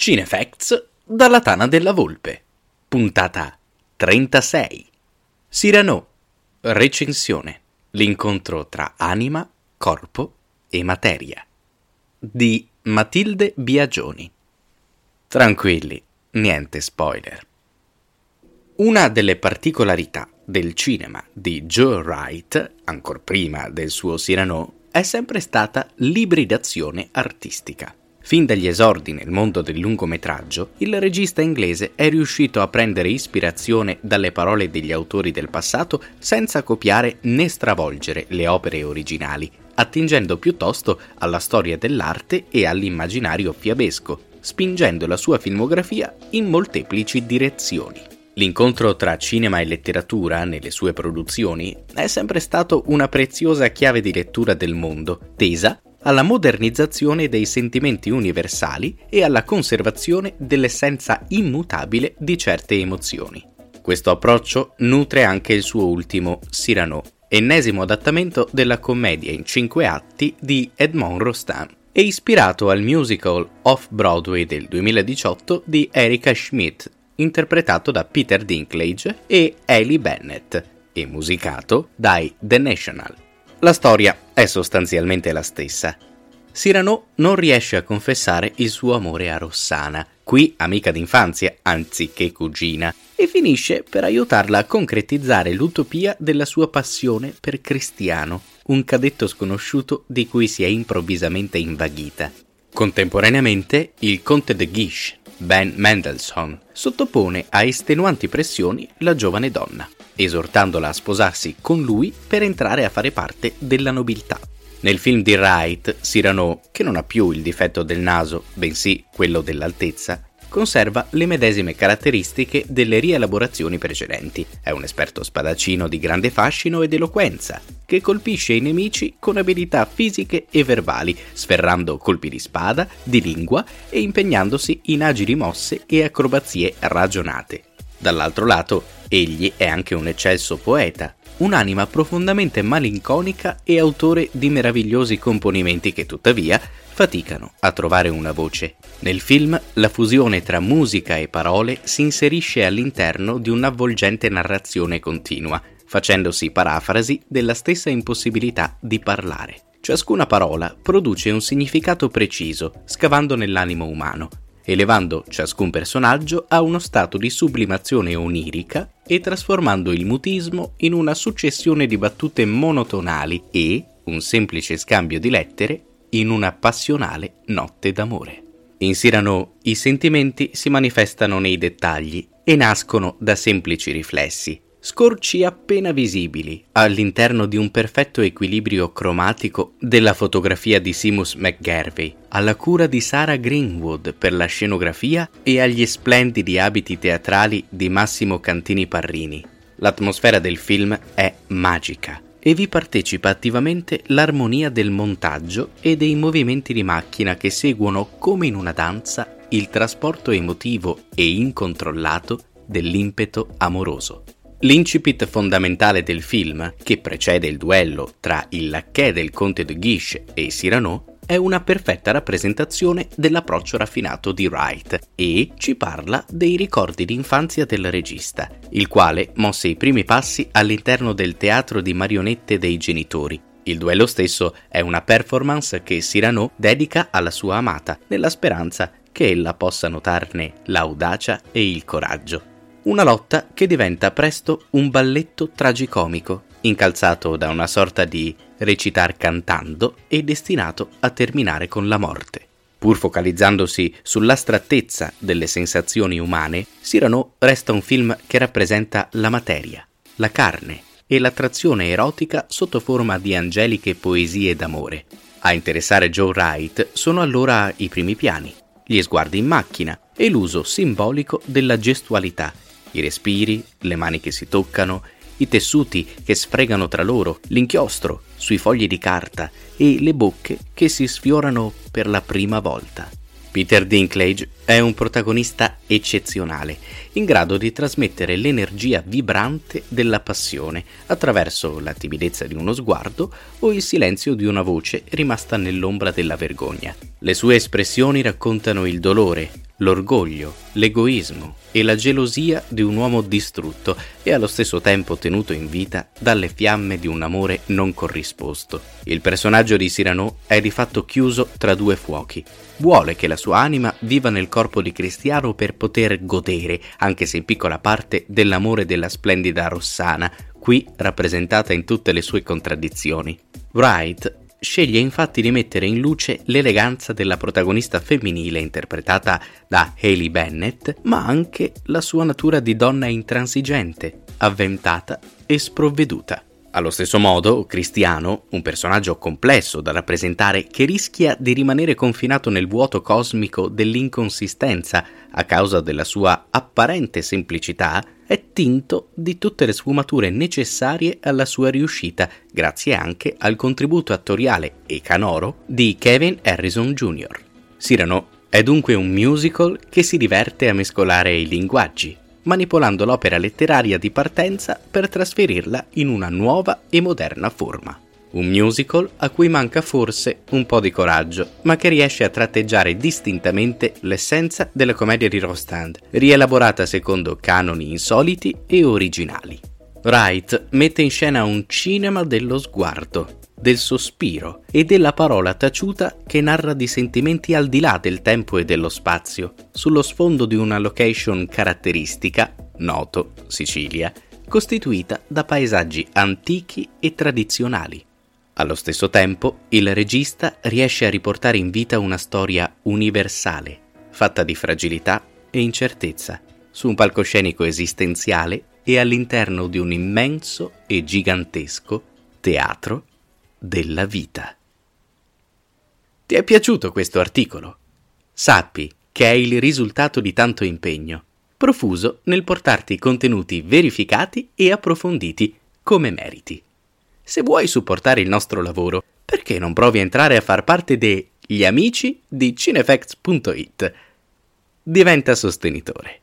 Cinefacts dalla Tana della Volpe. Puntata 36. Cyrano. Recensione. L'incontro tra anima, corpo e materia. Di Matilde Biagioni. Tranquilli, niente spoiler. Una delle particolarità del cinema di Joe Wright, ancor prima del suo Cyrano, è sempre stata l'ibridazione artistica. Fin dagli esordi nel mondo del lungometraggio, il regista inglese è riuscito a prendere ispirazione dalle parole degli autori del passato senza copiare né stravolgere le opere originali, attingendo piuttosto alla storia dell'arte e all'immaginario fiabesco, spingendo la sua filmografia in molteplici direzioni. L'incontro tra cinema e letteratura nelle sue produzioni è sempre stato una preziosa chiave di lettura del mondo, tesa alla modernizzazione dei sentimenti universali e alla conservazione dell'essenza immutabile di certe emozioni. Questo approccio nutre anche il suo ultimo Cyrano, ennesimo adattamento della commedia in cinque atti di Edmond Rostand e ispirato al musical Off-Broadway del 2018 di Erika Schmidt, interpretato da Peter Dinklage e Ellie Bennett, e musicato dai The National. La storia è sostanzialmente la stessa. Cyrano non riesce a confessare il suo amore a Rossana, qui amica d'infanzia anziché cugina, e finisce per aiutarla a concretizzare l'utopia della sua passione per Cristiano, un cadetto sconosciuto di cui si è improvvisamente invaghita. Contemporaneamente, il conte de Guiche, Ben Mendelssohn, sottopone a estenuanti pressioni la giovane donna esortandola a sposarsi con lui per entrare a fare parte della nobiltà. Nel film di Wright, Cyrano, che non ha più il difetto del naso, bensì quello dell'altezza, conserva le medesime caratteristiche delle rielaborazioni precedenti. È un esperto spadaccino di grande fascino ed eloquenza, che colpisce i nemici con abilità fisiche e verbali, sferrando colpi di spada, di lingua e impegnandosi in agili mosse e acrobazie ragionate. Dall'altro lato, egli è anche un eccelso poeta, un'anima profondamente malinconica e autore di meravigliosi componimenti che tuttavia faticano a trovare una voce. Nel film la fusione tra musica e parole si inserisce all'interno di un'avvolgente narrazione continua, facendosi parafrasi della stessa impossibilità di parlare. Ciascuna parola produce un significato preciso, scavando nell'animo umano, elevando ciascun personaggio a uno stato di sublimazione onirica e trasformando il mutismo in una successione di battute monotonali e un semplice scambio di lettere in una passionale notte d'amore. In Cyrano i sentimenti si manifestano nei dettagli e nascono da semplici riflessi, scorci appena visibili all'interno di un perfetto equilibrio cromatico della fotografia di Seamus McGarvey, alla cura di Sarah Greenwood per la scenografia e agli splendidi abiti teatrali di Massimo Cantini Parrini. L'atmosfera del film è magica e vi partecipa attivamente l'armonia del montaggio e dei movimenti di macchina che seguono come in una danza il trasporto emotivo e incontrollato dell'impeto amoroso. L'incipit fondamentale del film, che precede il duello tra il lacchè del conte de Guiche e Cyrano, è una perfetta rappresentazione dell'approccio raffinato di Wright e ci parla dei ricordi d'infanzia del regista, il quale mosse i primi passi all'interno del teatro di marionette dei genitori. Il duello stesso è una performance che Cyrano dedica alla sua amata, nella speranza che ella possa notarne l'audacia e il coraggio. Una lotta che diventa presto un balletto tragicomico, incalzato da una sorta di recitar cantando e destinato a terminare con la morte. Pur focalizzandosi sull'astrattezza delle sensazioni umane, Cyrano resta un film che rappresenta la materia, la carne e l'attrazione erotica sotto forma di angeliche poesie d'amore. A interessare Joe Wright sono allora i primi piani, gli sguardi in macchina e l'uso simbolico della gestualità i respiri, le mani che si toccano, i tessuti che sfregano tra loro, l'inchiostro sui fogli di carta e le bocche che si sfiorano per la prima volta. Peter Dinklage è un protagonista eccezionale, in grado di trasmettere l'energia vibrante della passione attraverso la timidezza di uno sguardo o il silenzio di una voce rimasta nell'ombra della vergogna. Le sue espressioni raccontano il dolore, l'orgoglio, l'egoismo e la gelosia di un uomo distrutto e allo stesso tempo tenuto in vita dalle fiamme di un amore non corrisposto. Il personaggio di Cyrano è di fatto chiuso tra due fuochi. Vuole che la sua anima viva nel corpo di Cristiano per poter godere, anche se in piccola parte, dell'amore della splendida Rossana, qui rappresentata in tutte le sue contraddizioni. Wright sceglie infatti di mettere in luce l'eleganza della protagonista femminile interpretata da Haley Bennett, ma anche la sua natura di donna intransigente, avventata e sprovveduta. Allo stesso modo, Cristiano, un personaggio complesso da rappresentare che rischia di rimanere confinato nel vuoto cosmico dell'inconsistenza a causa della sua apparente semplicità, è tinto di tutte le sfumature necessarie alla sua riuscita, grazie anche al contributo attoriale e canoro di Kevin Harrison Jr. Cyrano è dunque un musical che si diverte a mescolare i linguaggi, manipolando l'opera letteraria di partenza per trasferirla in una nuova e moderna forma. Un musical a cui manca forse un po' di coraggio, ma che riesce a tratteggiare distintamente l'essenza della commedia di Rostand, rielaborata secondo canoni insoliti e originali. Wright mette in scena un cinema dello sguardo, del sospiro e della parola taciuta che narra di sentimenti al di là del tempo e dello spazio, sullo sfondo di una location caratteristica, noto, Sicilia, costituita da paesaggi antichi e tradizionali. Allo stesso tempo, il regista riesce a riportare in vita una storia universale, fatta di fragilità e incertezza, su un palcoscenico esistenziale e all'interno di un immenso e gigantesco teatro della vita. Ti è piaciuto questo articolo? Sappi che è il risultato di tanto impegno, profuso nel portarti contenuti verificati e approfonditi come meriti. Se vuoi supportare il nostro lavoro, perché non provi a entrare a far parte degli amici di cinefacts.it? Diventa sostenitore.